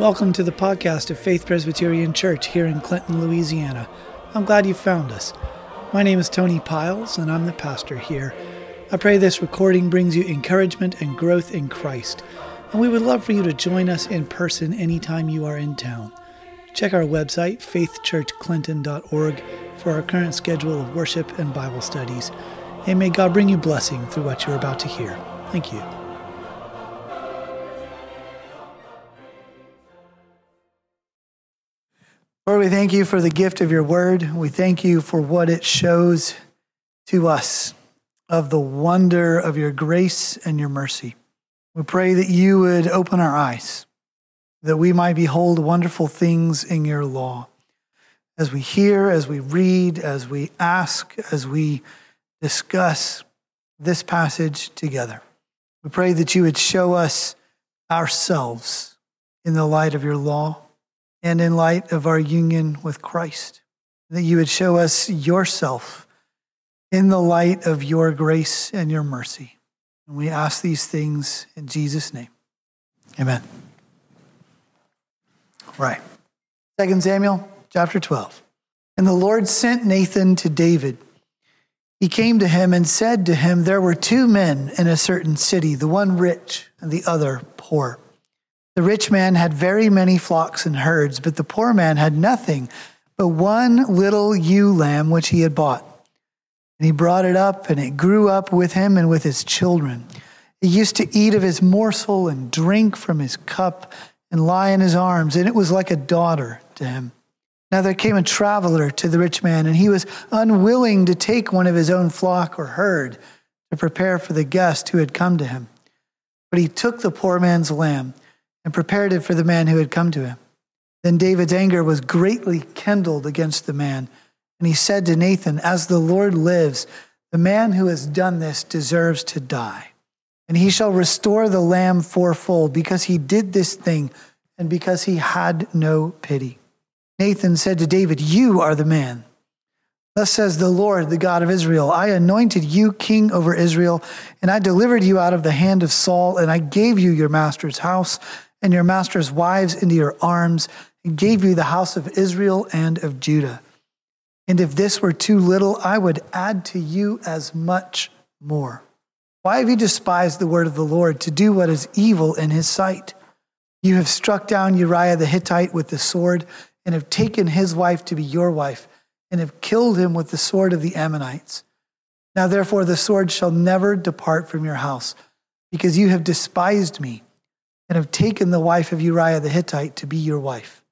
Welcome to the podcast of Faith Presbyterian Church here in Clinton, Louisiana. I'm glad you found us. My name is Tony Piles, and I'm the pastor here. I pray this recording brings you encouragement and growth in Christ, and we would love for you to join us in person anytime you are in town. Check our website, faithchurchclinton.org, for our current schedule of worship and Bible studies, and may God bring you blessing through what you're about to hear. Thank you. Lord, we thank you for the gift of your word. We thank you for what it shows to us of the wonder of your grace and your mercy. We pray that you would open our eyes, that we might behold wonderful things in your law. As we hear, as we read, as we ask, as we discuss this passage together, we pray that you would show us ourselves in the light of your law and in light of our union with Christ, that you would show us yourself in the light of your grace and your mercy. And we ask these things in Jesus' name. Amen. Right. Second Samuel chapter 12. And the Lord sent Nathan to David. He came to him and said to him, There were two men in a certain city, the one rich and the other poor. The rich man had very many flocks and herds, but the poor man had nothing but one little ewe lamb which he had bought. And he brought it up, and it grew up with him and with his children. It used to eat of his morsel and drink from his cup and lie in his arms, and it was like a daughter to him. Now there came a traveler to the rich man, and he was unwilling to take one of his own flock or herd to prepare for the guest who had come to him. But he took the poor man's lamb and prepared it for the man who had come to him. Then David's anger was greatly kindled against the man, and he said to Nathan, As the Lord lives, the man who has done this deserves to die. And he shall restore the lamb fourfold, because he did this thing and because he had no pity. Nathan said to David, You are the man. Thus says the Lord, the God of Israel I anointed you king over Israel, and I delivered you out of the hand of Saul, and I gave you your master's house and your master's wives into your arms, and gave you the house of Israel and of Judah. And if this were too little, I would add to you as much more. Why have you despised the word of the Lord to do what is evil in his sight? You have struck down Uriah the Hittite with the sword, and have taken his wife to be your wife, and have killed him with the sword of the Ammonites. Now, therefore, the sword shall never depart from your house, because you have despised me and have taken the wife of Uriah the Hittite to be your wife.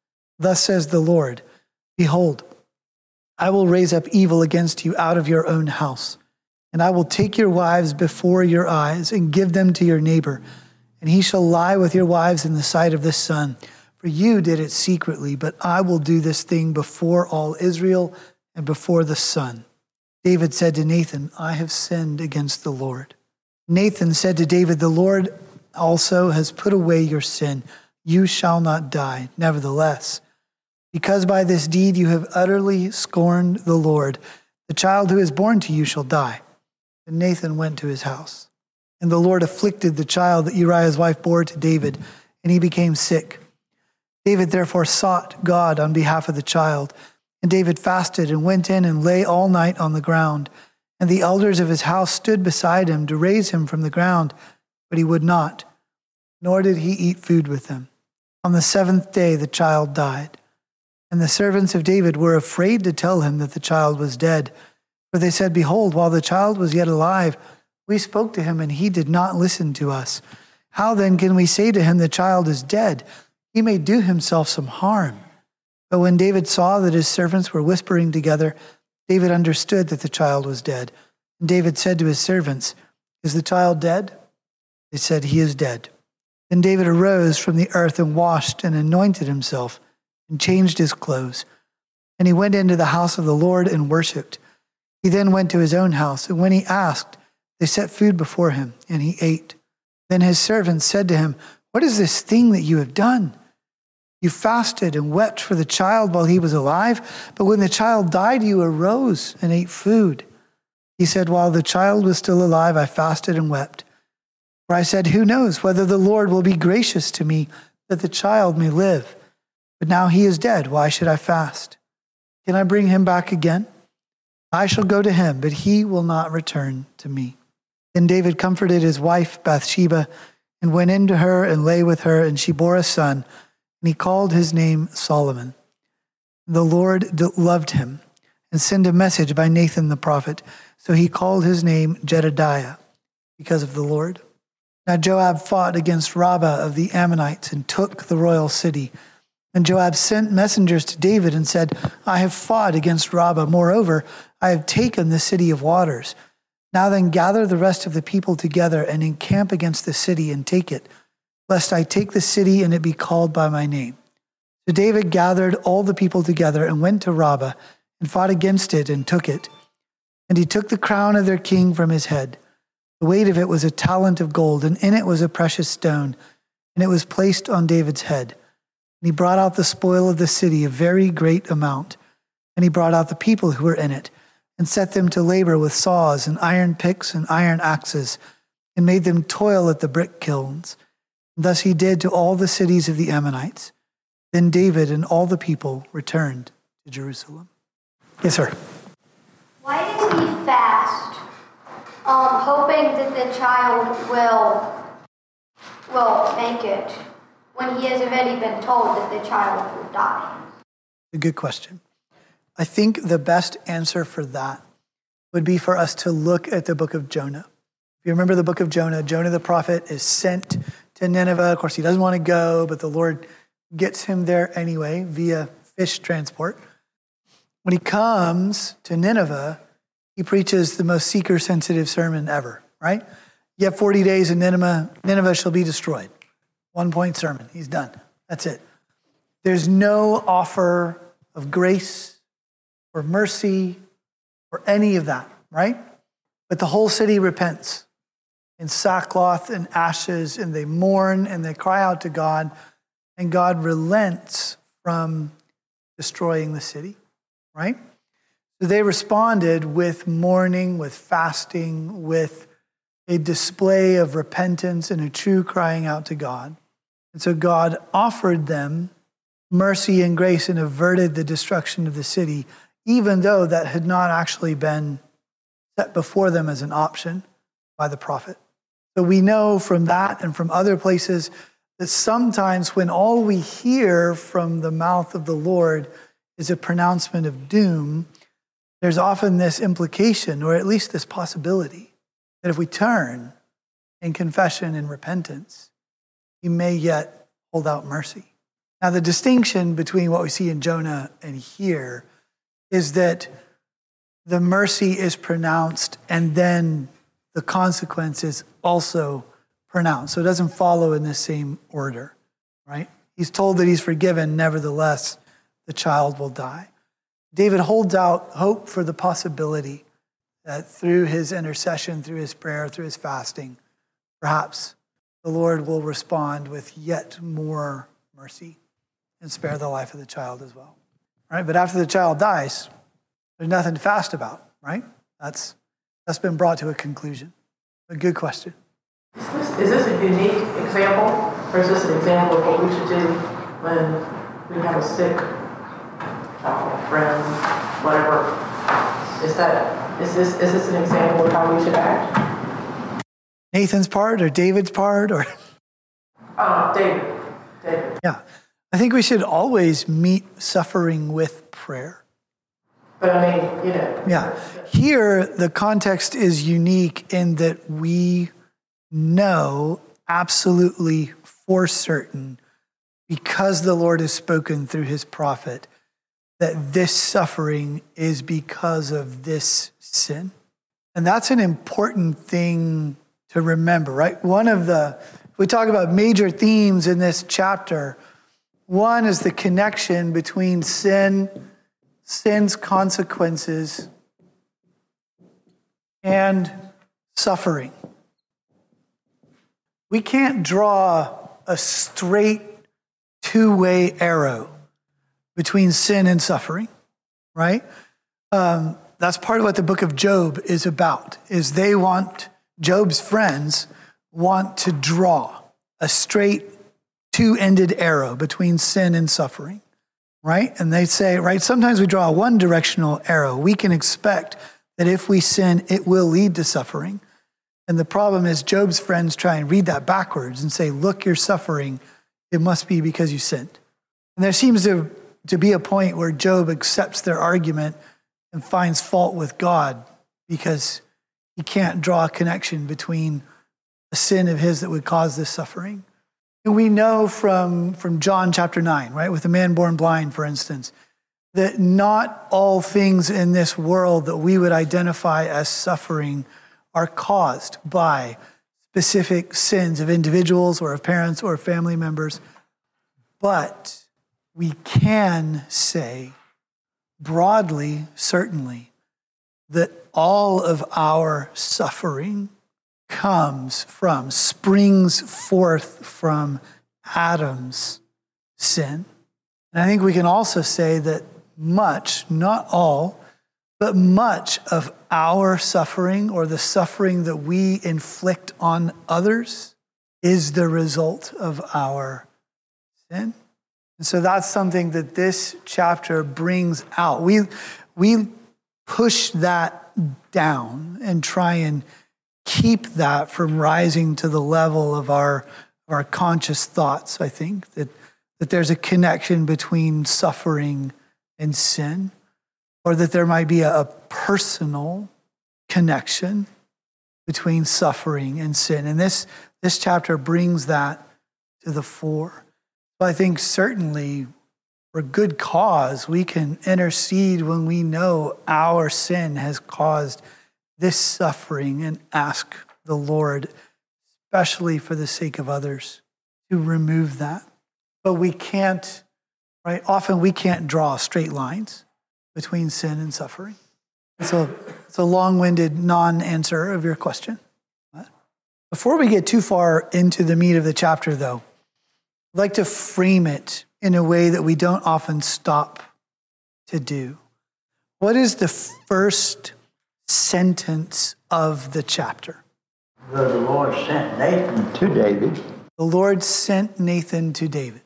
Thus says the Lord Behold, I will raise up evil against you out of your own house, and I will take your wives before your eyes and give them to your neighbor, and he shall lie with your wives in the sight of the sun. For you did it secretly, but I will do this thing before all Israel and before the sun. David said to Nathan, I have sinned against the Lord. Nathan said to David, The Lord also has put away your sin. You shall not die. Nevertheless, because by this deed you have utterly scorned the Lord, the child who is born to you shall die. And Nathan went to his house. And the Lord afflicted the child that Uriah's wife bore to David, and he became sick. David therefore sought God on behalf of the child. And David fasted and went in and lay all night on the ground. And the elders of his house stood beside him to raise him from the ground, but he would not nor did he eat food with them. On the seventh day, the child died. And the servants of David were afraid to tell him that the child was dead. For they said, Behold, while the child was yet alive, we spoke to him, and he did not listen to us. How then can we say to him, The child is dead? He may do himself some harm. But when David saw that his servants were whispering together, David understood that the child was dead. And David said to his servants, Is the child dead? They said, He is dead. Then David arose from the earth and washed and anointed himself and changed his clothes. And he went into the house of the Lord and worshipped. He then went to his own house, and when he asked, they set food before him, and he ate. Then his servants said to him, What is this thing that you have done? You fasted and wept for the child while he was alive, but when the child died, you arose and ate food. He said, While the child was still alive, I fasted and wept. For I said, Who knows whether the Lord will be gracious to me that the child may live. But now he is dead. Why should I fast? Can I bring him back again? I shall go to him, but he will not return to me. Then David comforted his wife Bathsheba and went in to her and lay with her, and she bore a son, and he called his name Solomon. The Lord loved him and sent a message by Nathan the prophet, so he called his name Jedediah because of the Lord. Now Joab fought against Rabbah of the Ammonites and took the royal city. And Joab sent messengers to David and said, I have fought against Rabbah. Moreover, I have taken the city of waters. Now then, gather the rest of the people together and encamp against the city and take it, lest I take the city and it be called by my name. So David gathered all the people together and went to Rabbah and fought against it and took it. And he took the crown of their king from his head. The weight of it was a talent of gold, and in it was a precious stone, and it was placed on David's head. And he brought out the spoil of the city, a very great amount. And he brought out the people who were in it and set them to labor with saws and iron picks and iron axes, and made them toil at the brick kilns. And thus he did to all the cities of the Ammonites. Then David and all the people returned to Jerusalem. Yes, sir. Why does he fast, um, hoping that the child will will make it when he has already been told that the child will die? A good question. I think the best answer for that would be for us to look at the book of Jonah. If you remember the book of Jonah, Jonah the prophet is sent to Nineveh. Of course, he doesn't want to go, but the Lord gets him there anyway via fish transport. When he comes to Nineveh, he preaches the most seeker sensitive sermon ever, right? Have 40 days in Nineveh, Nineveh shall be destroyed. One point sermon, he's done. That's it. There's no offer of grace or mercy or any of that, right? But the whole city repents in sackcloth and ashes, and they mourn and they cry out to God, and God relents from destroying the city, right? So they responded with mourning, with fasting, with a display of repentance and a true crying out to God. And so God offered them mercy and grace and averted the destruction of the city even though that had not actually been set before them as an option by the prophet. So we know from that and from other places that sometimes when all we hear from the mouth of the Lord is a pronouncement of doom, there's often this implication, or at least this possibility, that if we turn in confession and repentance, he may yet hold out mercy. Now, the distinction between what we see in Jonah and here is that the mercy is pronounced and then the consequence is also pronounced. So it doesn't follow in the same order, right? He's told that he's forgiven, nevertheless, the child will die. David holds out hope for the possibility that through his intercession, through his prayer, through his fasting, perhaps the Lord will respond with yet more mercy and spare the life of the child as well right? But after the child dies, there's nothing to fast about, right? That's, that's been brought to a conclusion. A good question. Is this, is this a unique example, or is this an example of what we should do when we have a sick child, friend, whatever? Is that is this is this an example of how we should act? Nathan's part or David's part or? Uh, David. David. Yeah. I think we should always meet suffering with prayer. But I mean, you know. Yeah. Here, the context is unique in that we know absolutely for certain, because the Lord has spoken through his prophet, that this suffering is because of this sin. And that's an important thing to remember, right? One of the, we talk about major themes in this chapter one is the connection between sin, sin's consequences, and suffering. We can't draw a straight two way arrow between sin and suffering, right? Um, that's part of what the book of Job is about, is they want, Job's friends want to draw a straight two ended arrow between sin and suffering, right? And they say, right, sometimes we draw a one directional arrow. We can expect that if we sin, it will lead to suffering. And the problem is, Job's friends try and read that backwards and say, look, you're suffering. It must be because you sinned. And there seems to, to be a point where Job accepts their argument and finds fault with God because he can't draw a connection between a sin of his that would cause this suffering. And we know from, from John chapter 9, right, with the man born blind, for instance, that not all things in this world that we would identify as suffering are caused by specific sins of individuals or of parents or family members. But we can say broadly, certainly, that all of our suffering comes from, springs forth from Adam's sin. And I think we can also say that much, not all, but much of our suffering or the suffering that we inflict on others is the result of our sin. And so that's something that this chapter brings out. We, we push that down and try and keep that from rising to the level of our, our conscious thoughts, I think, that, that there's a connection between suffering and sin, or that there might be a, a personal connection between suffering and sin. And this, this chapter brings that to the fore. So I think certainly for good cause, we can intercede when we know our sin has caused this suffering and ask the Lord, especially for the sake of others, to remove that. But we can't, right? Often we can't draw straight lines between sin and suffering. So it's a long winded non answer of your question. Before we get too far into the meat of the chapter, though, I'd like to frame it in a way that we don't often stop to do. What is the first sentence of the chapter? The Lord sent Nathan to David. The Lord sent Nathan to David.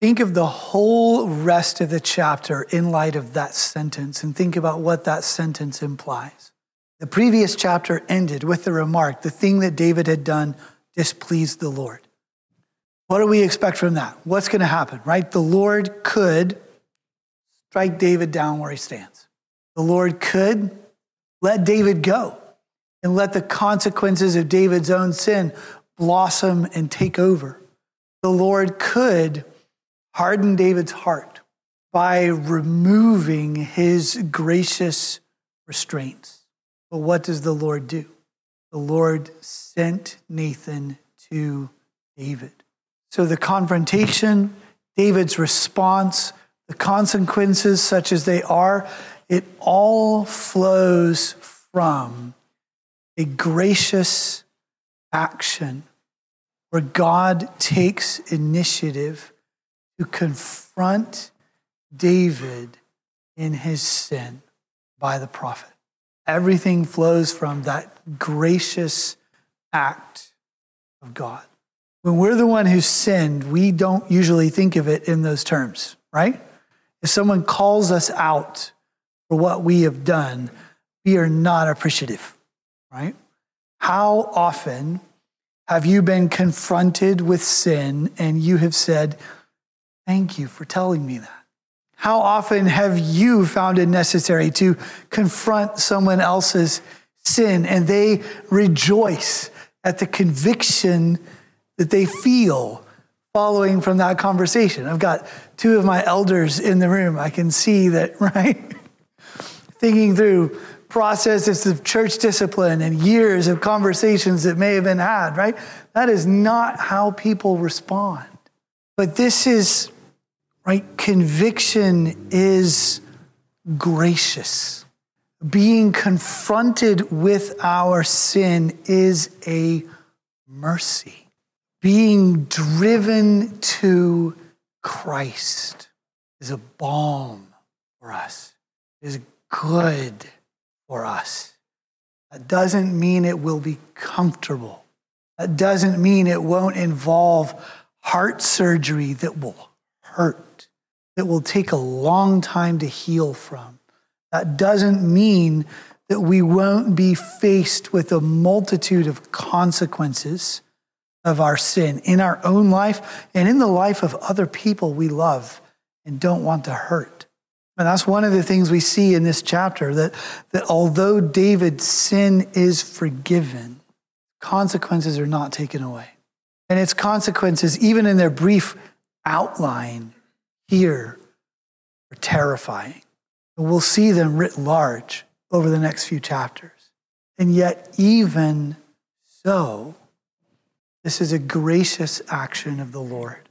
Think of the whole rest of the chapter in light of that sentence and think about what that sentence implies. The previous chapter ended with the remark the thing that David had done displeased the Lord. What do we expect from that? What's going to happen, right? The Lord could strike David down where he stands. The Lord could let David go and let the consequences of David's own sin blossom and take over. The Lord could harden David's heart by removing his gracious restraints. But what does the Lord do? The Lord sent Nathan to David. So the confrontation, David's response, the consequences, such as they are, it all flows from a gracious action where God takes initiative to confront David in his sin by the prophet. Everything flows from that gracious act of God. When we're the one who sinned, we don't usually think of it in those terms, right? If someone calls us out for what we have done, we are not appreciative, right? How often have you been confronted with sin and you have said, Thank you for telling me that? How often have you found it necessary to confront someone else's sin and they rejoice at the conviction that they feel following from that conversation? I've got two of my elders in the room. I can see that, right? thinking through processes of church discipline and years of conversations that may have been had, right? That is not how people respond. But this is, right? Conviction is gracious. Being confronted with our sin is a mercy. Being driven to Christ is a balm for us, is good for us. That doesn't mean it will be comfortable. That doesn't mean it won't involve heart surgery that will hurt, that will take a long time to heal from. That doesn't mean that we won't be faced with a multitude of consequences of our sin in our own life and in the life of other people we love and don't want to hurt. And that's one of the things we see in this chapter that, that although David's sin is forgiven, consequences are not taken away. And its consequences, even in their brief outline here, are terrifying. And we'll see them writ large over the next few chapters. And yet, even so, this is a gracious action of the Lord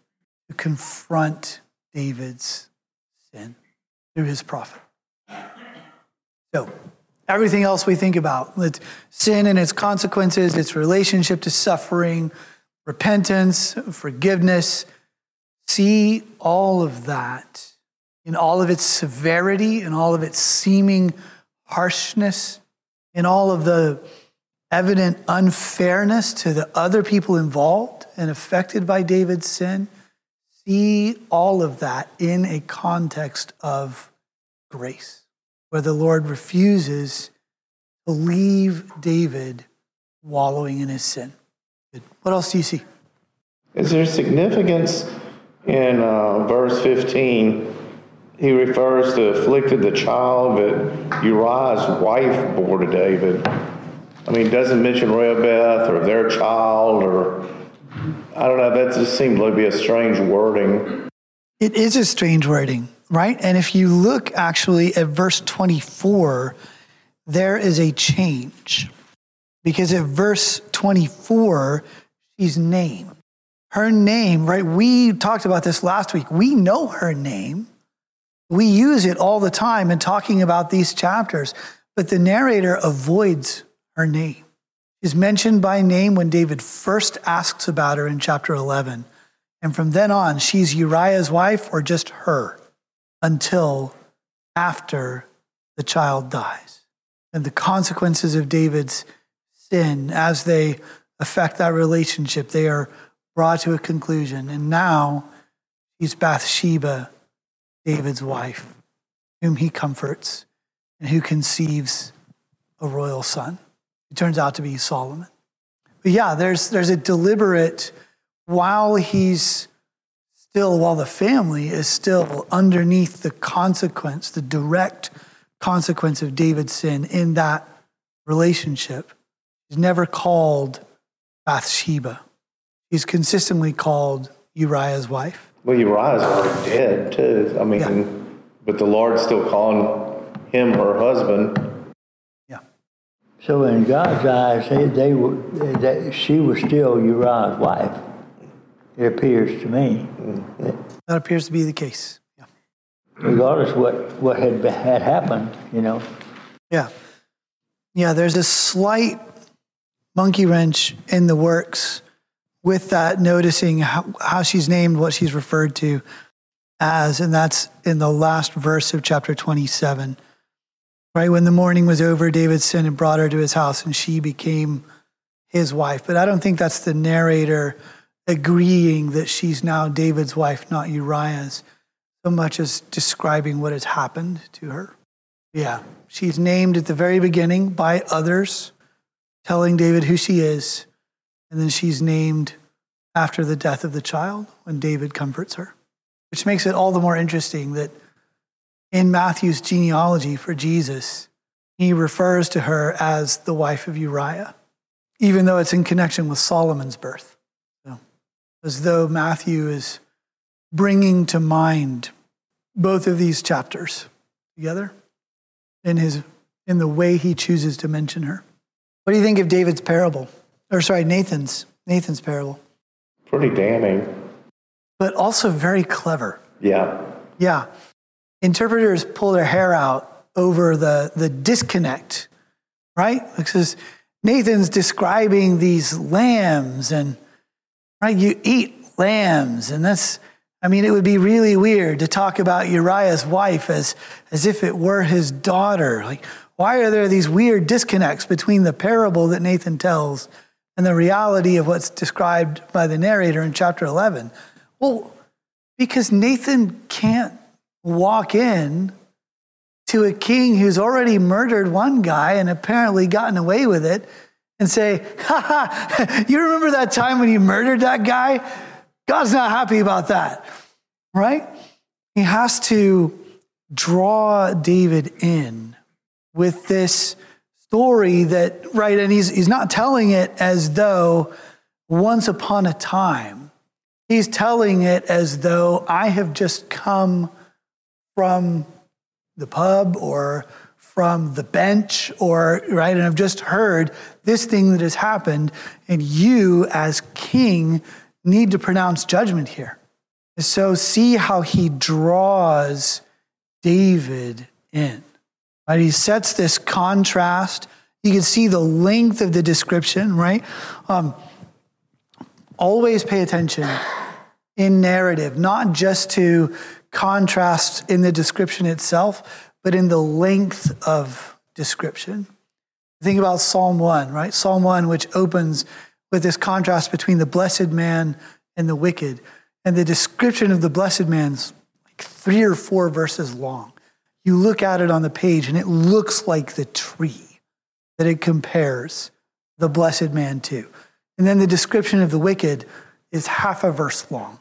to confront David's sin through his prophet. So, everything else we think about, sin and its consequences, its relationship to suffering, repentance, forgiveness, see all of that in all of its severity, in all of its seeming harshness, in all of the evident unfairness to the other people involved and affected by David's sin. See all of that in a context of grace, where the Lord refuses to leave David wallowing in his sin. What else do you see? Is there significance in uh, verse 15? He refers to afflicted the child that Uriah's wife bore to David. I mean, doesn't mention Beth or their child or, I don't know, that just seemed to be a strange wording. It is a strange wording, right? And if you look actually at verse 24, there is a change. Because at verse 24, she's named. Her name, right? We talked about this last week. We know her name. We use it all the time in talking about these chapters, but the narrator avoids her name. She's mentioned by name when David first asks about her in chapter 11. And from then on, she's Uriah's wife or just her until after the child dies. And the consequences of David's sin as they affect that relationship. They are brought to a conclusion. And now he's Bathsheba, David's wife, whom he comforts and who conceives a royal son. It turns out to be Solomon. But yeah, there's, there's a deliberate, while he's still, while the family is still underneath the consequence, the direct consequence of David's sin in that relationship, He's never called Bathsheba. He's consistently called Uriah's wife. Well, Uriah's already dead, too. I mean, yeah. but the Lord's still calling him her husband. So in God's eyes, they, they were, they, she was still Uriah's wife. It appears to me. That appears to be the case. Yeah. Regardless what what had had happened, you know. Yeah. Yeah. There's a slight monkey wrench in the works with that, noticing how, how she's named what she's referred to as, and that's in the last verse of chapter 27. Right when the mourning was over, David sent and brought her to his house, and she became his wife. But I don't think that's the narrator agreeing that she's now David's wife, not Uriah's, so much as describing what has happened to her. Yeah, she's named at the very beginning by others telling David who she is. And then she's named after the death of the child when David comforts her, which makes it all the more interesting that in Matthew's genealogy for Jesus, he refers to her as the wife of Uriah, even though it's in connection with Solomon's birth. So, as though Matthew is bringing to mind both of these chapters together in, his, in the way he chooses to mention her. What do you think of David's parable? Or sorry, Nathan's Nathan's parable. Pretty damning. But also very clever. Yeah. Yeah. Interpreters pull their hair out over the, the disconnect, right? Because Nathan's describing these lambs and right, you eat lambs, and that's I mean, it would be really weird to talk about Uriah's wife as, as if it were his daughter. Like, why are there these weird disconnects between the parable that Nathan tells and the reality of what's described by the narrator in chapter 11? Well, because Nathan can't walk in to a king who's already murdered one guy and apparently gotten away with it and say, ha ha, you remember that time when you murdered that guy? God's not happy about that, right? He has to draw David in with this story that, right, and he's, he's not telling it as though once upon a time. He's telling it as though I have just come from the pub or from the bench or right? And i've just heard this thing that has happened and you as king need to pronounce judgment here. So see how he draws david in right? He sets this contrast. You can see the length of the description right? Um, always pay attention in narrative not just to contrast in the description itself, but in the length of description. Think about Psalm 1, right? Psalm 1, which opens with this contrast between the blessed man and the wicked. And the description of the blessed man's like three or four verses long. You look at it on the page and it looks like the tree that it compares the blessed man to. And then the description of the wicked is half a verse long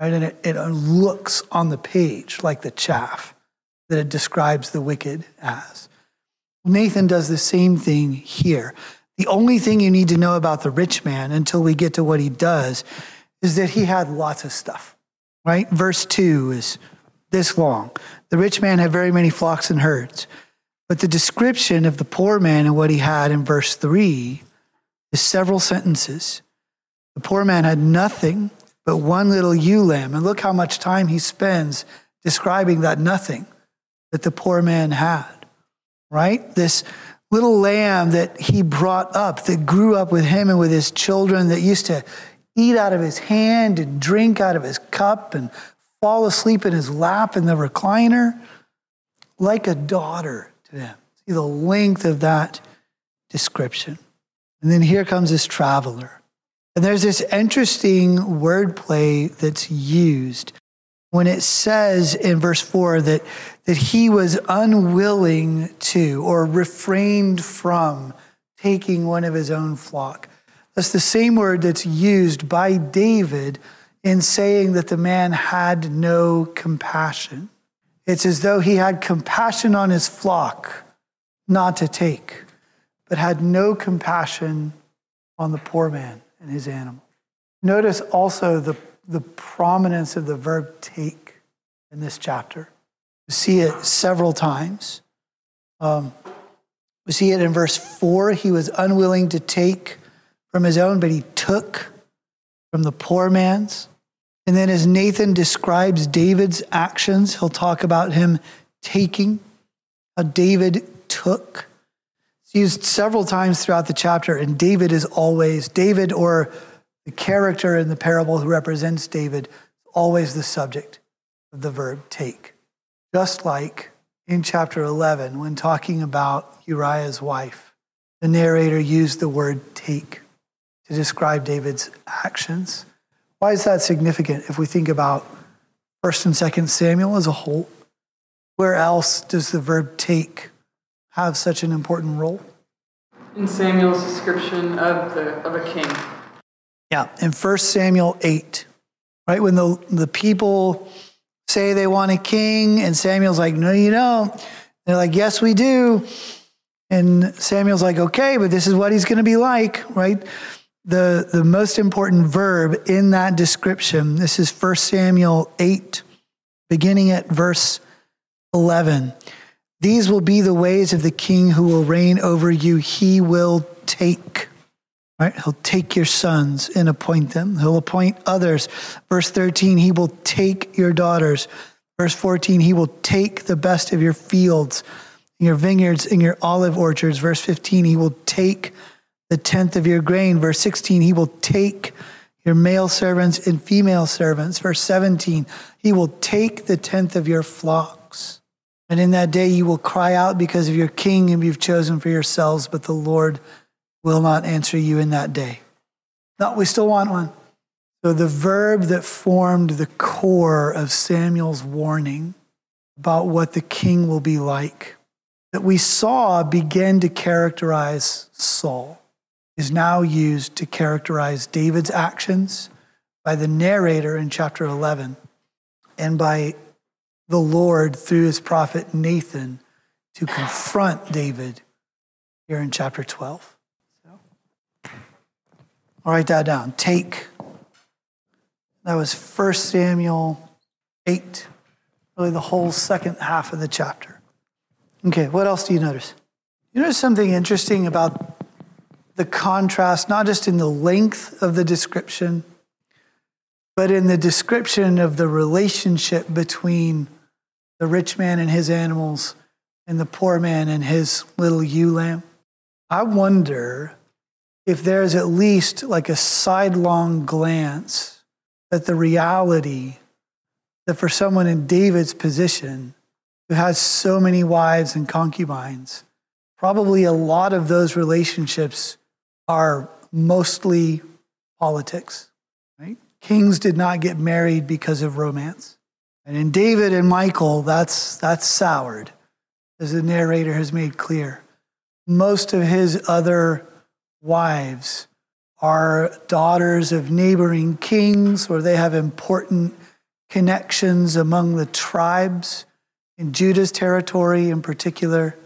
right? And it, it looks on the page like the chaff that it describes the wicked as. Nathan does the same thing here. The only thing you need to know about the rich man until we get to what he does is that he had lots of stuff, right? Verse 2 is this long. The rich man had very many flocks and herds. But the description of the poor man and what he had in verse 3 is several sentences. The poor man had nothing but one little ewe lamb. And look how much time he spends describing that nothing that the poor man had, right? This little lamb that he brought up, that grew up with him and with his children, that used to eat out of his hand and drink out of his cup and fall asleep in his lap in the recliner, like a daughter to them. See the length of that description. And then here comes this traveler and there's this interesting wordplay that's used when it says in verse 4 that, that he was unwilling to or refrained from taking one of his own flock. That's the same word that's used by David in saying that the man had no compassion. It's as though he had compassion on his flock not to take, but had no compassion on the poor man and his animal. Notice also the, the prominence of the verb take in this chapter. We see it several times. Um, we see it in verse 4. He was unwilling to take from his own, but he took from the poor man's. And then as Nathan describes David's actions, he'll talk about him taking, how David took. It's used several times throughout the chapter, and David is always, David or the character in the parable who represents David, always the subject of the verb take. Just like in chapter 11, when talking about Uriah's wife, the narrator used the word take to describe David's actions. Why is that significant if we think about 1st and 2nd Samuel as a whole? Where else does the verb take have such an important role? In Samuel's description of, the, of a king. Yeah, in 1 Samuel 8, right? When the, the people say they want a king, and Samuel's like, no, you don't. They're like, yes, we do. And Samuel's like, okay, but this is what he's going to be like, right? The, the most important verb in that description, this is 1 Samuel 8, beginning at verse 11. These will be the ways of the king who will reign over you. He will take. Right? He'll take your sons and appoint them. He'll appoint others. Verse 13, he will take your daughters. Verse 14, he will take the best of your fields, your vineyards, and your olive orchards. Verse 15, he will take the tenth of your grain. Verse 16, he will take your male servants and female servants. Verse 17, he will take the tenth of your flocks. And in that day you will cry out because of your king whom you've chosen for yourselves, but the Lord will not answer you in that day. No, we still want one. So the verb that formed the core of Samuel's warning about what the king will be like, that we saw begin to characterize Saul, is now used to characterize David's actions by the narrator in chapter 11 and by the Lord through his prophet Nathan to confront David here in chapter 12. So, I'll write that down. Take. That was 1 Samuel 8, really the whole second half of the chapter. Okay, what else do you notice? You notice something interesting about the contrast, not just in the length of the description, but in the description of the relationship between the rich man and his animals and the poor man and his little ewe lamb. I wonder if there's at least like a sidelong glance at the reality that for someone in David's position who has so many wives and concubines, probably a lot of those relationships are mostly politics, right? Kings did not get married because of romance. And in David and Michal, that's, that's soured, as the narrator has made clear. Most of his other wives are daughters of neighboring kings, or they have important connections among the tribes in Judah's territory in particular.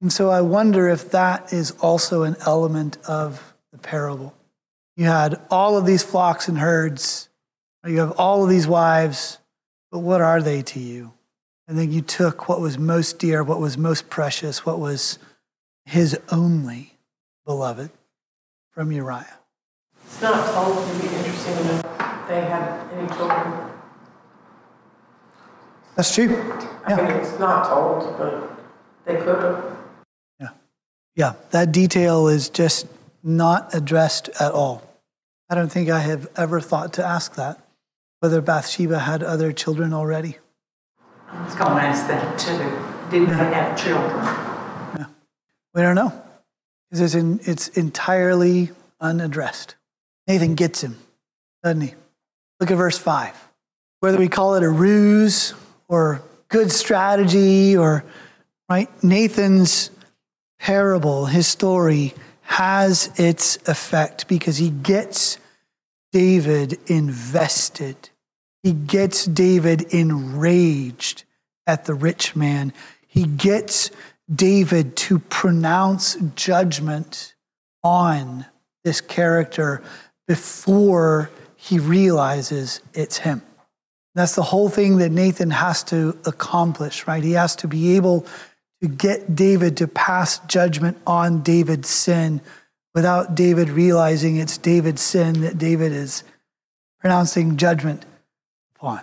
And so I wonder if that is also an element of the parable. You had all of these flocks and herds, you have all of these wives, but what are they to you? And then you took what was most dear, what was most precious, what was his only beloved from Uriah. It's not told to be interesting enough they had any children. That's true. I mean, it's not told, but they could have. Yeah. Yeah. That detail is just not addressed at all. I don't think I have ever thought to ask that, whether Bathsheba had other children already. I was going to ask that too. Did they have children? Yeah. We don't know. Because it's, in, it's entirely unaddressed. Nathan gets him, doesn't he? Look at verse 5. Whether we call it a ruse or good strategy or, right, Nathan's parable, his story, has its effect because he gets David invested. He gets David enraged at the rich man. He gets David to pronounce judgment on this character before he realizes it's him. That's the whole thing that Nathan has to accomplish, right? He has to be able to get David to pass judgment on David's sin without David realizing it's David's sin that David is pronouncing judgment upon.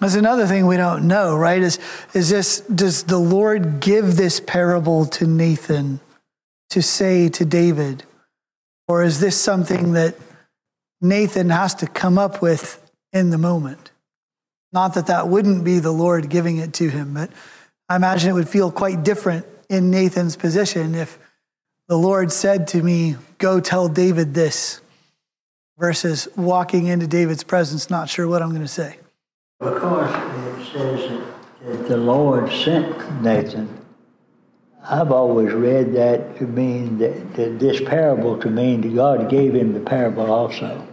That's another thing we don't know, right? Is, is this, does the Lord give this parable to Nathan to say to David? Or is this something that Nathan has to come up with in the moment? Not that that wouldn't be the Lord giving it to him, but I imagine it would feel quite different in Nathan's position if the Lord said to me, Go tell David this, versus walking into David's presence, not sure what I'm going to say. Because it says that the Lord sent Nathan. I've always read that to mean that, that this parable to mean that God gave him the parable also.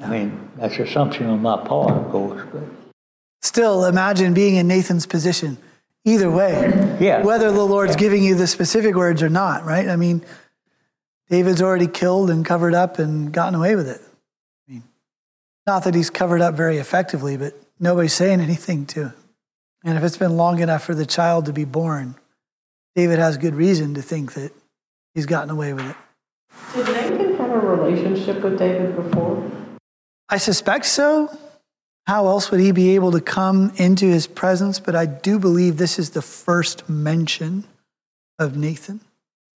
I mean, that's assumption on my part, of course, but. Still, imagine being in Nathan's position. Either way, Yeah. whether the Lord's giving you the specific words or not, right? I mean, David's already killed and covered up and gotten away with it. I mean, not that he's covered up very effectively, but nobody's saying anything to him. And if it's been long enough for the child to be born, David has good reason to think that he's gotten away with it. Did Nathan have a relationship with David before? I suspect so. How else would he be able to come into his presence? But I do believe this is the first mention of Nathan.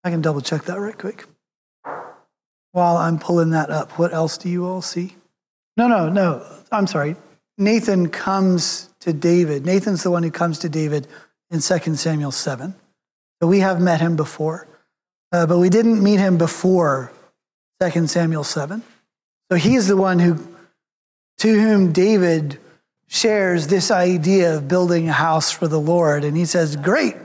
I can double check that right quick. While I'm pulling that up, what else do you all see? No, no, no. I'm sorry. Nathan comes to David. Nathan's the one who comes to David in 2 Samuel 7. So we have met him before, uh, but we didn't meet him before 2 Samuel 7. So he's the one who, to whom David shares this idea of building a house for the Lord. And he says, Great,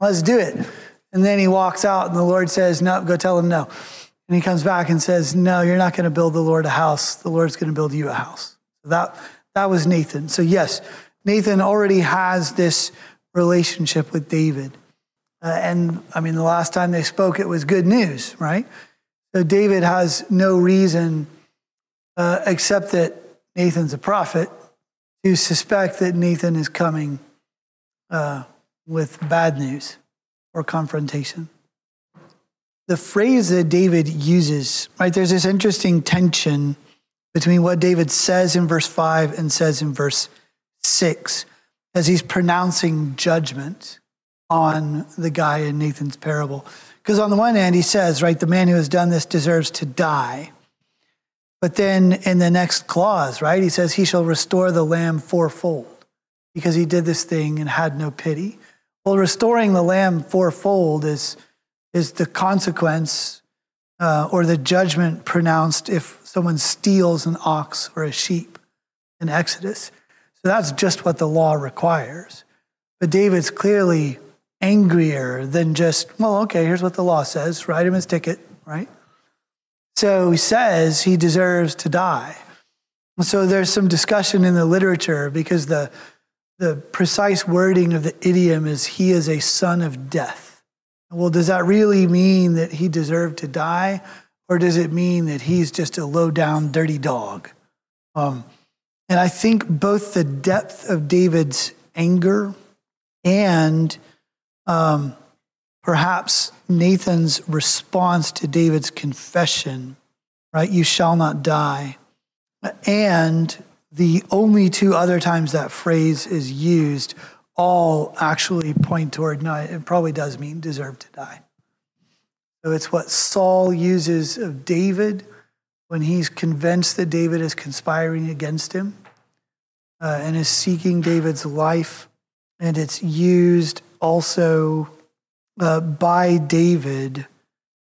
let's do it. And then he walks out, and the Lord says, No, go tell him no. And he comes back and says, No, you're not going to build the Lord a house. The Lord's going to build you a house. That, that was Nathan. So, yes, Nathan already has this relationship with David. Uh, and I mean, the last time they spoke, it was good news, right? So, David has no reason uh, except that Nathan's a prophet to suspect that Nathan is coming uh, with bad news or confrontation. The phrase that David uses, right, there's this interesting tension between what David says in verse 5 and says in verse 6 as he's pronouncing judgment on the guy in Nathan's parable. Because on the one hand, he says, right, the man who has done this deserves to die. But then in the next clause, right, he says, He shall restore the lamb fourfold because he did this thing and had no pity. Well, restoring the lamb fourfold is, is the consequence uh, or the judgment pronounced if someone steals an ox or a sheep in Exodus. So that's just what the law requires. But David's clearly angrier than just, well, okay, here's what the law says write him his ticket, right? So he says he deserves to die. So there's some discussion in the literature because the, the precise wording of the idiom is he is a son of death. Well, does that really mean that he deserved to die? Or does it mean that he's just a low down, dirty dog? Um, and I think both the depth of David's anger and um, perhaps Nathan's response to David's confession, right? You shall not die. And the only two other times that phrase is used all actually point toward, no, it probably does mean deserve to die. So it's what Saul uses of David when he's convinced that David is conspiring against him uh, and is seeking David's life. And it's used also uh, by David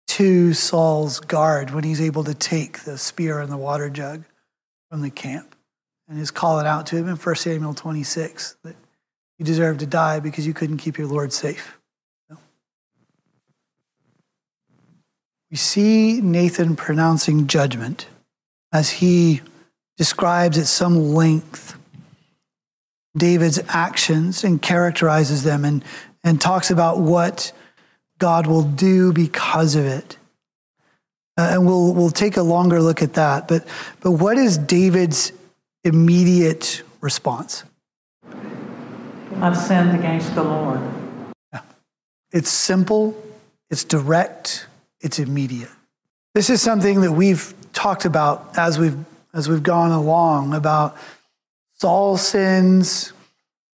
to Saul's guard when he's able to take the spear and the water jug from the camp and is calling out to him in 1 Samuel 26 that you deserve to die because you couldn't keep your Lord safe. We see Nathan pronouncing judgment as he describes at some length David's actions and characterizes them and, and talks about what God will do because of it. Uh, and we'll, we'll take a longer look at that. But, but what is David's immediate response? I've sinned against the Lord. Yeah. It's simple, it's direct, it's immediate. This is something that we've talked about as we've, as we've gone along about Saul's sins,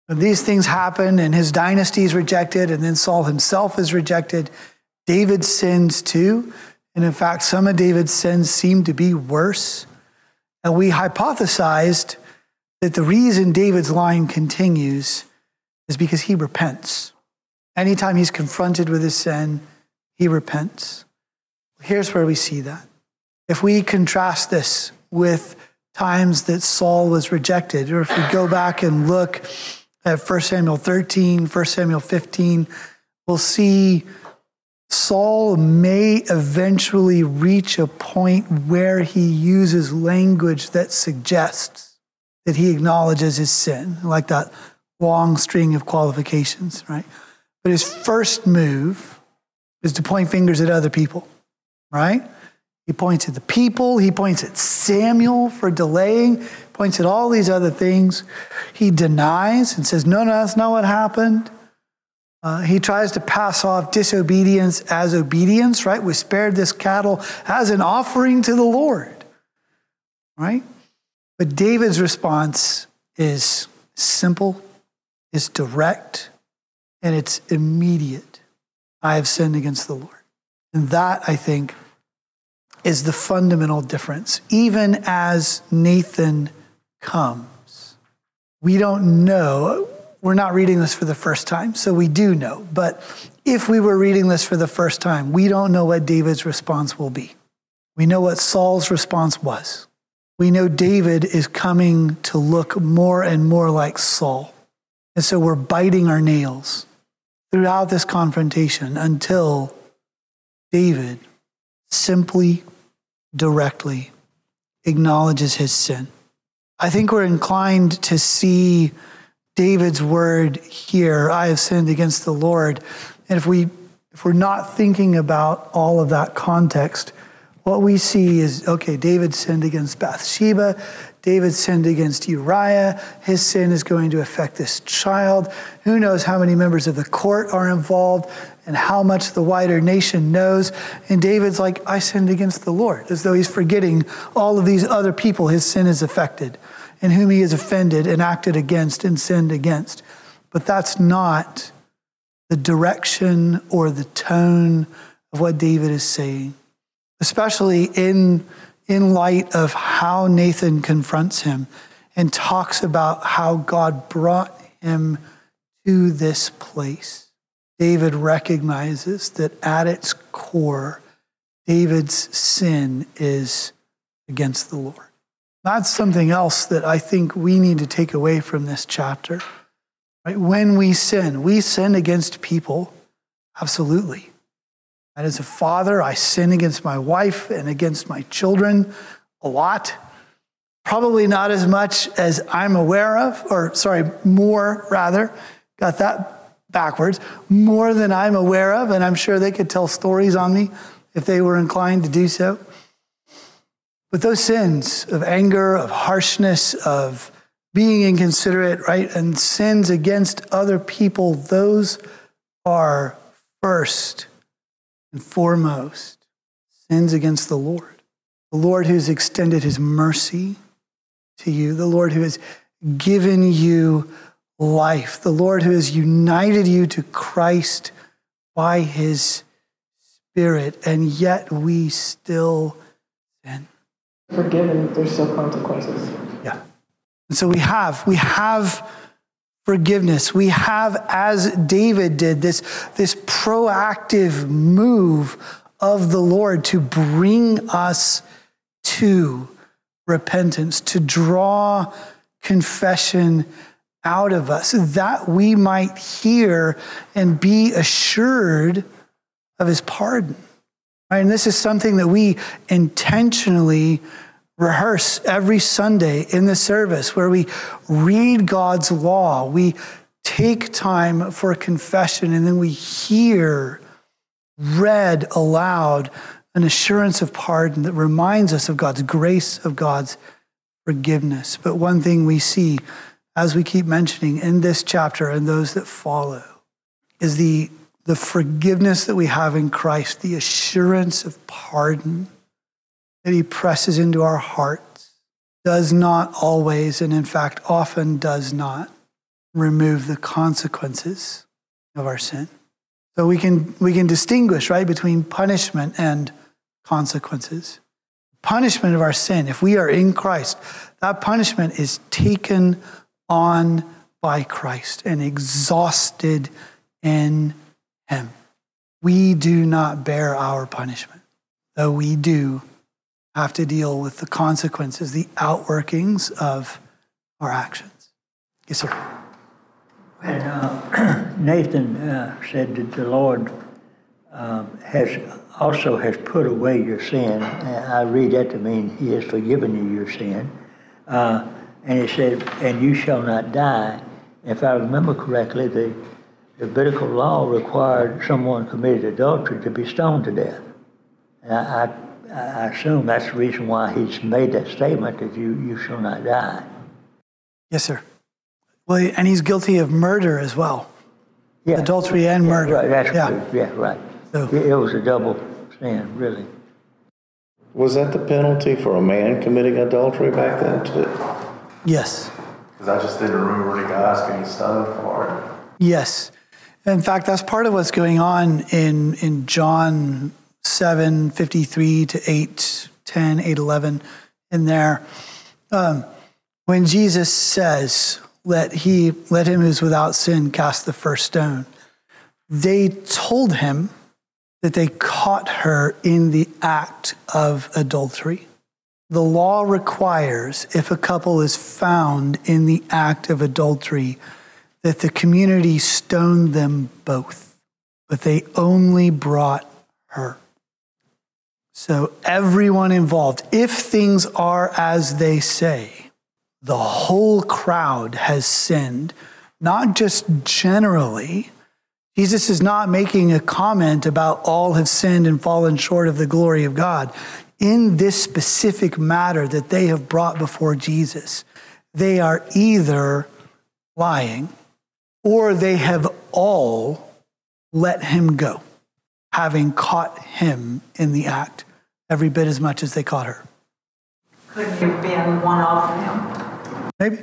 these things happen and his dynasty is rejected, and then Saul himself is rejected, David sins too. And in fact, some of David's sins seem to be worse. And we hypothesized that the reason David's line continues is because he repents. Anytime he's confronted with his sin, he repents. Here's where we see that. If we contrast this with times that Saul was rejected, or if we go back and look at 1 Samuel 13, 1 Samuel 15, we'll see Saul may eventually reach a point where he uses language that suggests that he acknowledges his sin, like that long string of qualifications, right? But his first move is to point fingers at other people, right? He points at the people, he points at Samuel for delaying, points at all these other things. He denies and says, No, no, that's not what happened. Uh, he tries to pass off disobedience as obedience, right? We spared this cattle as an offering to the Lord, right? But David's response is simple, it's direct, and it's immediate. I have sinned against the Lord. And that, I think, is the fundamental difference. Even as Nathan comes, we don't know. We're not reading this for the first time, so we do know. But if we were reading this for the first time, we don't know what David's response will be. We know what Saul's response was. we know David is coming to look more and more like Saul. And so we're biting our nails throughout this confrontation until David simply, directly acknowledges his sin. I think we're inclined to see David's word here, I have sinned against the Lord. And if we if we're not thinking about all of that context, what we see is okay, David sinned against Bathsheba. David sinned against Uriah. His sin is going to affect this child. Who knows how many members of the court are involved and how much the wider nation knows. And David's like, I sinned against the Lord, as though he's forgetting all of these other people his sin has affected and whom he has offended and acted against and sinned against. But that's not the direction or the tone of what David is saying, especially in, in light of how Nathan confronts him and talks about how God brought him to this place. David recognizes that at its core, David's sin is against the Lord. That's something else that I think we need to take away from this chapter. Right? When we sin, we sin against people, absolutely. And as a father, I sin against my wife and against my children a lot. Probably not as much as I'm aware of, or sorry, more rather. Got that backwards. More than I'm aware of, and I'm sure they could tell stories on me if they were inclined to do so. But those sins of anger, of harshness, of being inconsiderate, right, and sins against other people, those are first and foremost sins against the Lord. The Lord who's extended his mercy to you, the Lord who has given you life, the Lord who has united you to Christ by his Spirit, and yet we still sin forgiven, there's still consequences. Yeah. And so we have, we have forgiveness. We have, as David did, this, this proactive move of the Lord to bring us to repentance, to draw confession out of us, that we might hear and be assured of his pardon. Right? And this is something that we intentionally rehearse every Sunday in the service where we read God's law. We take time for confession and then we hear read aloud an assurance of pardon that reminds us of God's grace, of God's forgiveness. But one thing we see as we keep mentioning in this chapter and those that follow is the, the forgiveness that we have in Christ, the assurance of pardon that He presses into our hearts does not always, and in fact, often does not, remove the consequences of our sin. So we can, we can distinguish, right, between punishment and consequences. Punishment of our sin, if we are in Christ, that punishment is taken on by Christ and exhausted in Him. We do not bear our punishment, though we do have to deal with the consequences, the outworkings of our actions. Yes, sir. When uh, Nathan uh, said that the Lord um, has also has put away your sin, I read that to mean He has forgiven you your sin. Uh, and He said, "And you shall not die." If I remember correctly, the the biblical law required someone committed adultery to be stoned to death. And I, I I assume that's the reason why he's made that statement that you, you shall not die. Yes, sir. Well, and he's guilty of murder as well. Yeah. Adultery and murder. Right, that's yeah. Yeah, right. So, it, it was a double sin, really. Was that the penalty for a man committing adultery back then, too? Yes. Because I just didn't remember the guys getting stoned for it. Yes. In fact, that's part of what's going on in, in John 7 53 to 8 10 8 11 in there. Um, when jesus says let he let him who's without sin cast the first stone they told him that they caught her in the act of adultery. The law requires if a couple is found in the act of adultery that the community stoned them both, but they only brought her. So everyone involved, if things are as they say, the whole crowd has sinned, not just generally. Jesus is not making a comment about all have sinned and fallen short of the glory of God. In this specific matter that they have brought before Jesus, they are either lying or they have all let him go, having caught him in the act every bit as much as they caught her. Couldn't have been one of them, Maybe,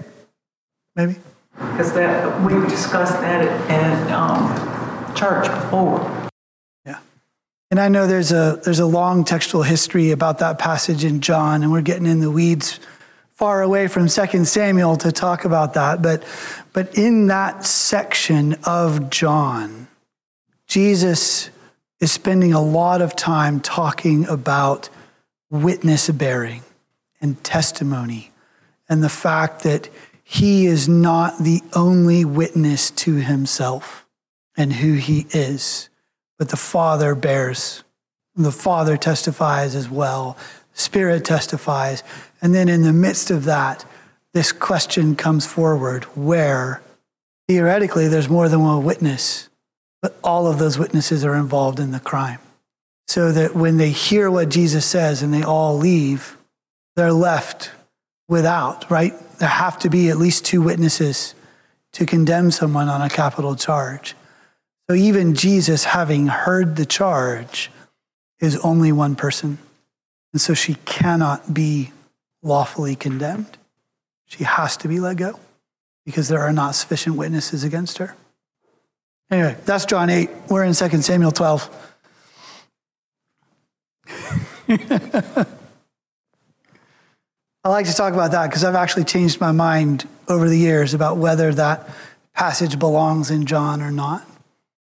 maybe. because that, we've discussed that at, um, church before. Yeah. And I know there's a there's a long textual history about that passage in John, and we're getting in the weeds far away from 2 Samuel to talk about that. But but in that section of John, Jesus is spending a lot of time talking about witness bearing and testimony and the fact that he is not the only witness to himself and who he is, but the Father bears. The Father testifies as well, Spirit testifies. And then in the midst of that, this question comes forward where theoretically there's more than one witness, but all of those witnesses are involved in the crime. So that when they hear what Jesus says and they all leave, they're left without, right? There have to be at least two witnesses to condemn someone on a capital charge. So even Jesus, having heard the charge, is only one person. And so she cannot be lawfully condemned. She has to be let go because there are not sufficient witnesses against her. Anyway, that's John 8. We're in 2 Samuel 12. I like to talk about that because I've actually changed my mind over the years about whether that passage belongs in John or not.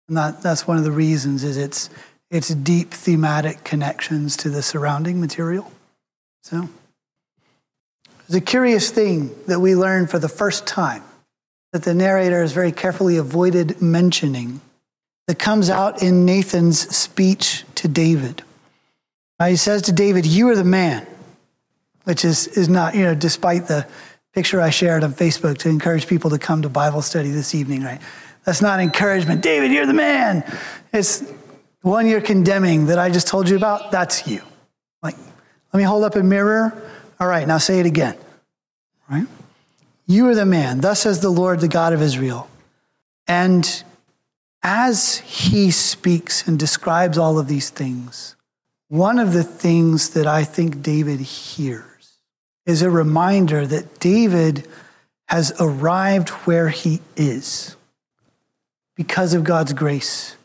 And that, that's one of the reasons is its, its deep thematic connections to the surrounding material. So it's a curious thing that we learn for the first time that the narrator has very carefully avoided mentioning that comes out in Nathan's speech to David. He says to David, You are the man, which is, is not, you know, despite the picture I shared on Facebook to encourage people to come to Bible study this evening, right? That's not encouragement. David, you're the man. It's the one you're condemning that I just told you about. That's you. Like, let me hold up a mirror. All right, now say it again. Right? You are the man. Thus says the Lord, the God of Israel. And as he speaks and describes all of these things, one of the things that I think David hears is a reminder that David has arrived where he is because of God's grace,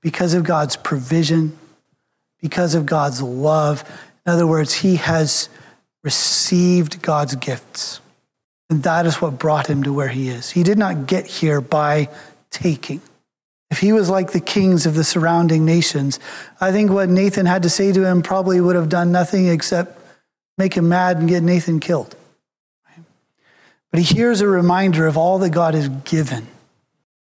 because of God's provision, because of God's love. In other words, he has received God's gifts. And that is what brought him to where he is. He did not get here by taking. If he was like the kings of the surrounding nations, I think what Nathan had to say to him probably would have done nothing except make him mad and get Nathan killed. But he hears a reminder of all that God has given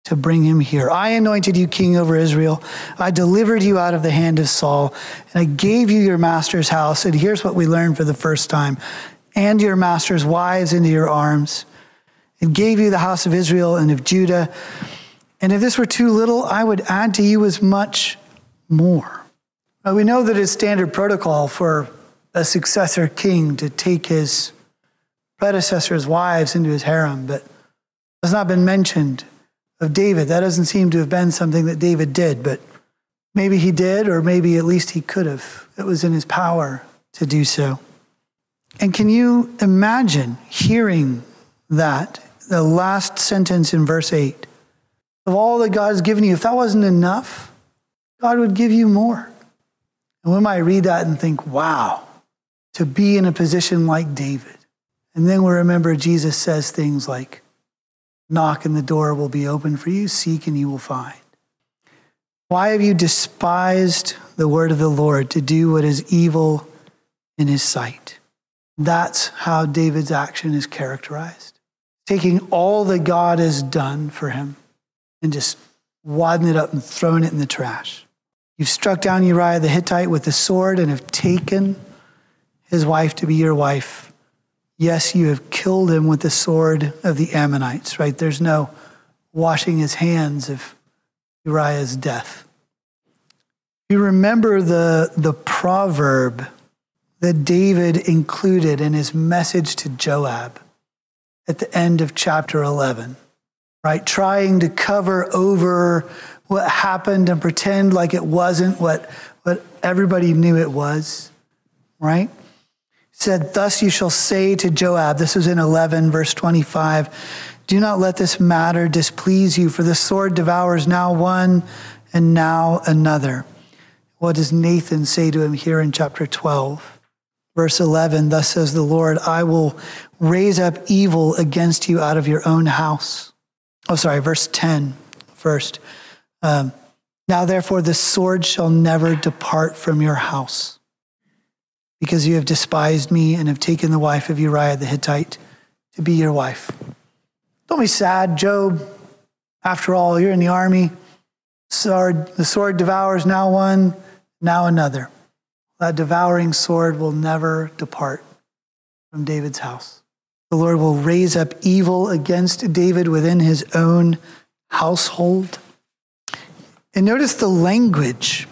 to bring him here. I anointed you king over Israel. I delivered you out of the hand of Saul, and I gave you your master's house. And here's what we learned for the first time and your master's wives into your arms, and gave you the house of Israel and of Judah. And if this were too little, I would add to you as much more. Now, we know that it's standard protocol for a successor king to take his predecessor's wives into his harem, but has not been mentioned of David. That doesn't seem to have been something that David did, but maybe he did, or maybe at least he could have. It was in his power to do so. And can you imagine hearing that, the last sentence in verse 8? Of all that God has given you, if that wasn't enough, God would give you more. And we might read that and think, wow, to be in a position like David. And then we remember Jesus says things like, knock and the door will be open for you, seek and you will find. Why have you despised the word of the Lord to do what is evil in his sight? That's how David's action is characterized. Taking all that God has done for him and just wadding it up and throwing it in the trash. You've struck down Uriah the Hittite with the sword and have taken his wife to be your wife. Yes, you have killed him with the sword of the Ammonites, right? There's no washing his hands of Uriah's death. You remember the, the proverb that David included in his message to Joab at the end of chapter 11, right? Trying to cover over what happened and pretend like it wasn't what, what everybody knew it was, right? Said, Thus you shall say to Joab, this is in 11, verse 25, do not let this matter displease you, for the sword devours now one and now another. What does Nathan say to him here in chapter 12? Verse 11, thus says the Lord, I will raise up evil against you out of your own house. Oh, sorry, verse 10 first. Um, now, therefore, the sword shall never depart from your house, because you have despised me and have taken the wife of Uriah the Hittite to be your wife. Don't be sad, Joab. After all, you're in the army. Sword, the sword devours now one, now another. That devouring sword will never depart from David's house. The Lord will raise up evil against David within his own household. And notice the language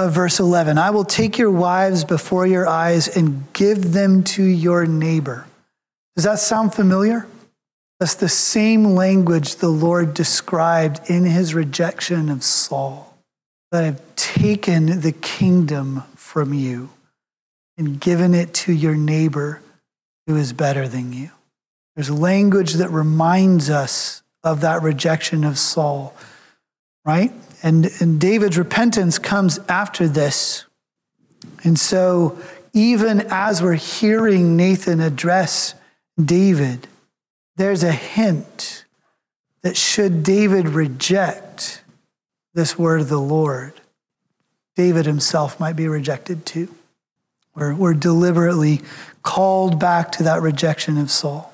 of verse 11 I will take your wives before your eyes and give them to your neighbor. Does that sound familiar? That's the same language the Lord described in his rejection of Saul. That I've taken the kingdom from you and given it to your neighbor who is better than you. There's language that reminds us of that rejection of Saul, right? And, and David's repentance comes after this. And so, even as we're hearing Nathan address David, there's a hint that should David reject this word of the Lord, David himself might be rejected too. We're, we're deliberately called back to that rejection of Saul.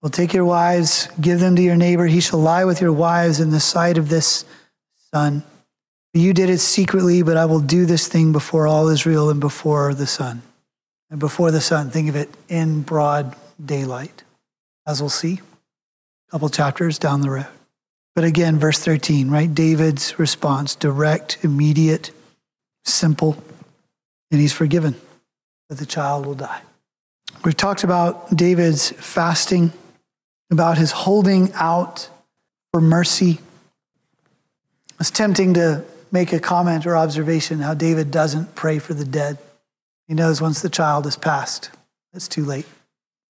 Well, take your wives, give them to your neighbor. He shall lie with your wives in the sight of this son. You did it secretly, but I will do this thing before all Israel and before the sun. And before the sun, think of it in broad daylight, as we'll see a couple chapters down the road. But again, verse 13, right? David's response direct, immediate, simple, and he's forgiven, but the child will die. We've talked about David's fasting, about his holding out for mercy. It's tempting to make a comment or observation how David doesn't pray for the dead. He knows once the child is passed, it's too late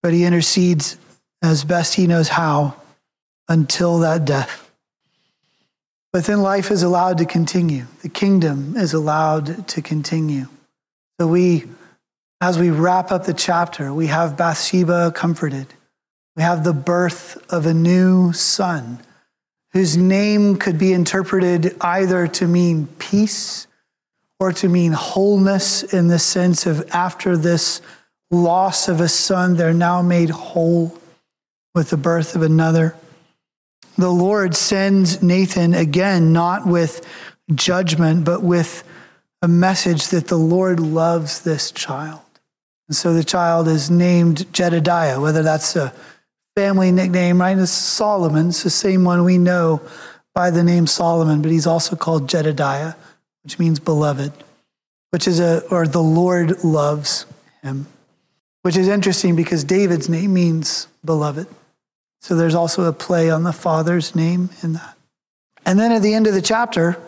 but he intercedes as best he knows how until that death. But then life is allowed to continue. The kingdom is allowed to continue. So we, as we wrap up the chapter, we have Bathsheba comforted. We have the birth of a new son whose name could be interpreted either to mean peace or to mean wholeness in the sense of after this loss of a son, they're now made whole with the birth of another. The Lord sends Nathan again, not with judgment, but with a message that the Lord loves this child. And so the child is named Jedediah, whether that's a family nickname, right? It's Solomon. It's the same one we know by the name Solomon, but he's also called Jedediah, which means beloved, which is a, or the Lord loves him which is interesting because David's name means beloved. So there's also a play on the Father's name in that. And then at the end of the chapter,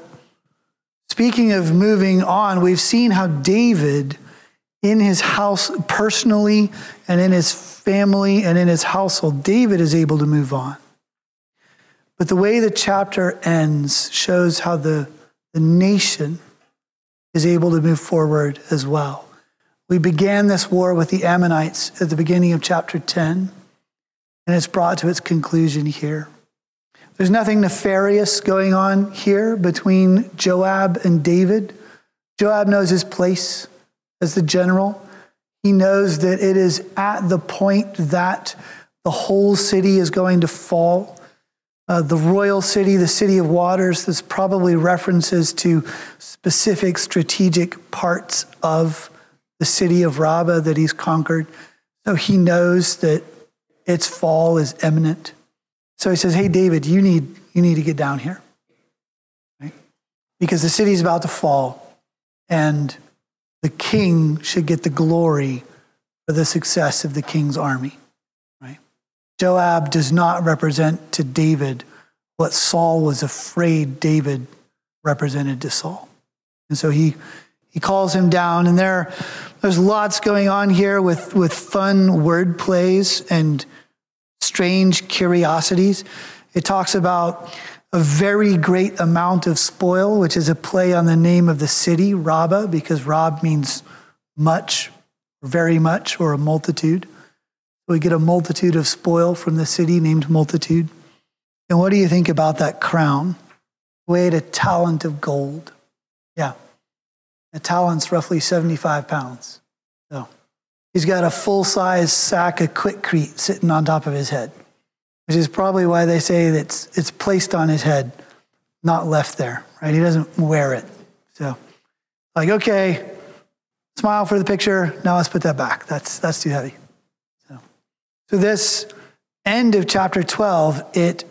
speaking of moving on, we've seen how David, in his house personally and in his family and in his household, David is able to move on. But the way the chapter ends shows how the, the nation is able to move forward as well. We began this war with the Ammonites at the beginning of chapter 10, and it's brought to its conclusion here. There's nothing nefarious going on here between Joab and David. Joab knows his place as the general. He knows that it is at the point that the whole city is going to fall. Uh, the royal city, the city of waters, there's probably references to specific strategic parts of the city of Rabbah that he's conquered. So he knows that its fall is imminent. So he says, Hey, David, you need, you need to get down here. Right? Because the city's about to fall, and the king should get the glory for the success of the king's army. Right? Joab does not represent to David what Saul was afraid David represented to Saul. And so he, he calls him down, and there, there's lots going on here with, with fun word plays and strange curiosities. It talks about a very great amount of spoil, which is a play on the name of the city, Rabbah, because Rab means much, very much, or a multitude. We get a multitude of spoil from the city named Multitude. And what do you think about that crown? Weighed a talent of gold. Yeah. A talent's roughly 75 pounds. So he's got a full size sack of Quikrete sitting on top of his head which is probably why they say that it's, it's placed on his head, not left there, right? He doesn't wear it. So, like, okay, smile for the picture. Now let's put that back. That's, that's too heavy. So, so this end of chapter 12, it,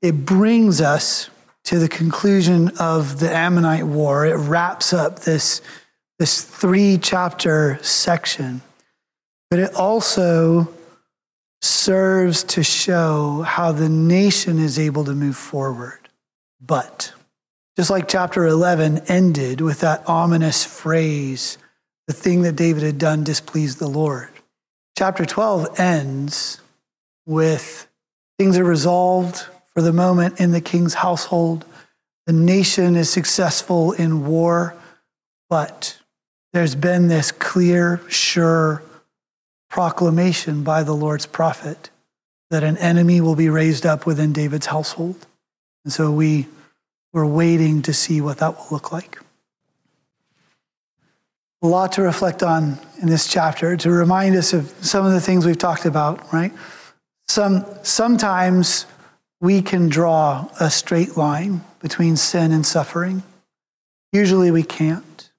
it brings us to the conclusion of the Ammonite war. It wraps up this, this three chapter section, but it also serves to show how the nation is able to move forward. But just like chapter 11 ended with that ominous phrase, the thing that David had done displeased the Lord. Chapter 12 ends with things are resolved for the moment in the king's household. The nation is successful in war, but there's been this clear, sure proclamation by the Lord's prophet that an enemy will be raised up within David's household. And so we, we're waiting to see what that will look like. A lot to reflect on in this chapter to remind us of some of the things we've talked about, right? Some, sometimes we can draw a straight line between sin and suffering. Usually we can't.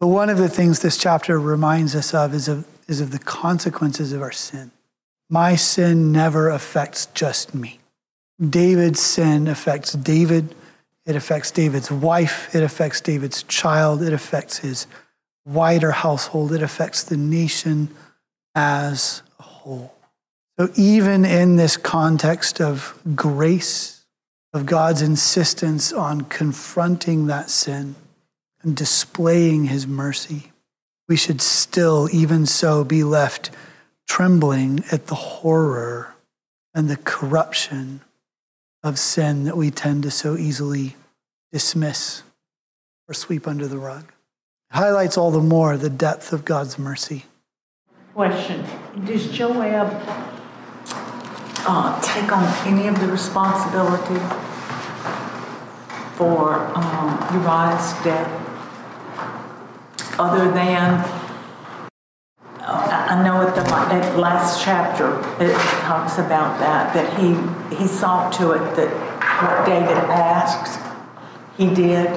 But one of the things this chapter reminds us of is of is of the consequences of our sin. My sin never affects just me. David's sin affects David. It affects David's wife. It affects David's child. It affects his wider household. It affects the nation as a whole. So, even in this context of grace, of God's insistence on confronting that sin and displaying his mercy, we should still, even so, be left trembling at the horror and the corruption of sin that we tend to so easily dismiss or sweep under the rug. It highlights all the more the depth of God's mercy. Question Does Joab uh, take on any of the responsibility for um, Uriah's death? Other than, I know at the that last chapter, it talks about that, that he, he saw to it that what David asks, he did.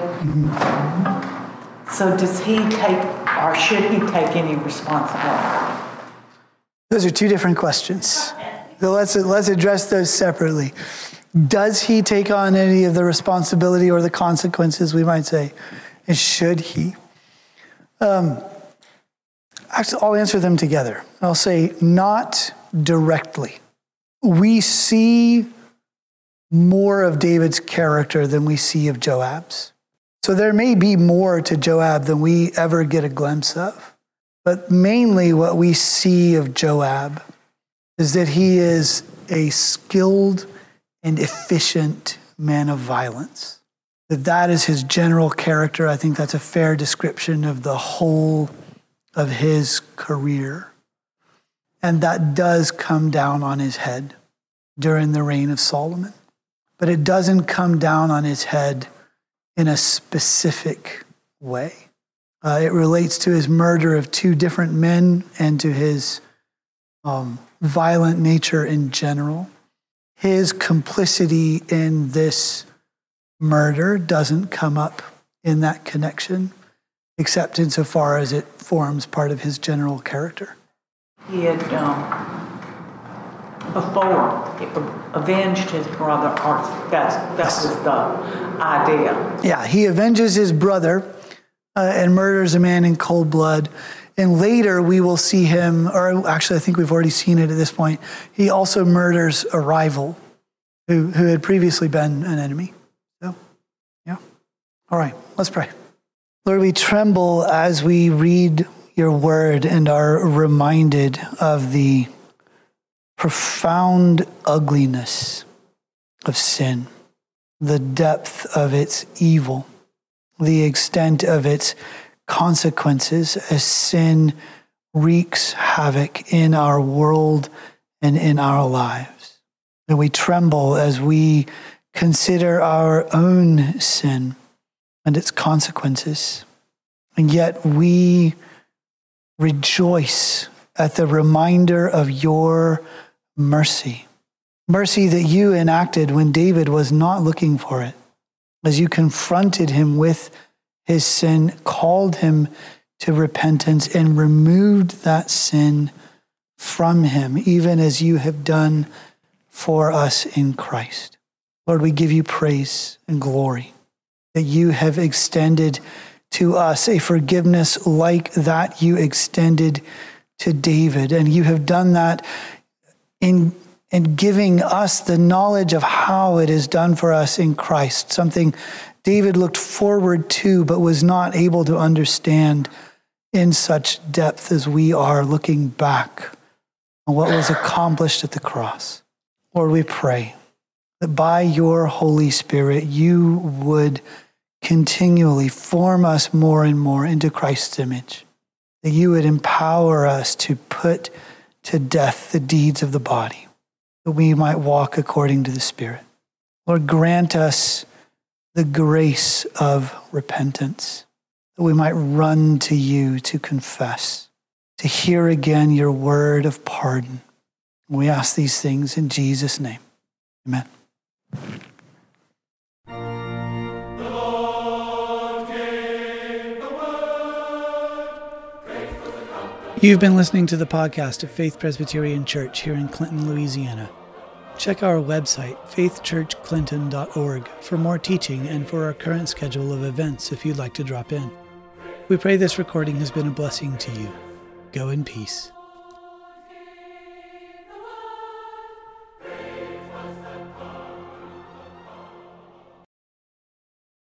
So does he take, or should he take any responsibility? Those are two different questions. So let's, let's address those separately. Does he take on any of the responsibility or the consequences, we might say? And should he? Um, actually, I'll answer them together. I'll say, not directly. We see more of David's character than we see of Joab's. So there may be more to Joab than we ever get a glimpse of. But mainly, what we see of Joab is that he is a skilled and efficient man of violence that that is his general character. I think that's a fair description of the whole of his career. And that does come down on his head during the reign of Solomon. But it doesn't come down on his head in a specific way. Uh, it relates to his murder of two different men and to his um, violent nature in general. His complicity in this murder doesn't come up in that connection, except insofar as it forms part of his general character. He had, um, before, avenged his brother, or that's, that was the idea. Yeah, he avenges his brother uh, and murders a man in cold blood. And later we will see him, or actually, I think we've already seen it at this point. He also murders a rival who, who had previously been an enemy. All right, let's pray. Lord, we tremble as we read your word and are reminded of the profound ugliness of sin, the depth of its evil, the extent of its consequences as sin wreaks havoc in our world and in our lives. And we tremble as we consider our own sin and its consequences. And yet we rejoice at the reminder of your mercy. Mercy that you enacted when David was not looking for it, as you confronted him with his sin, called him to repentance, and removed that sin from him, even as you have done for us in Christ. Lord, we give you praise and glory that you have extended to us a forgiveness like that you extended to David. And you have done that in, in giving us the knowledge of how it is done for us in Christ, something David looked forward to but was not able to understand in such depth as we are looking back on what was accomplished at the cross. Lord, we pray that by your Holy Spirit, you would continually form us more and more into Christ's image, that you would empower us to put to death the deeds of the body, that we might walk according to the Spirit. Lord, grant us the grace of repentance, that we might run to you to confess, to hear again your word of pardon. We ask these things in Jesus' name. Amen. You've been listening to the podcast of Faith Presbyterian Church here in Clinton, Louisiana. Check our website, faithchurchclinton.org, for more teaching and for our current schedule of events if you'd like to drop in. We pray this recording has been a blessing to you. Go in peace.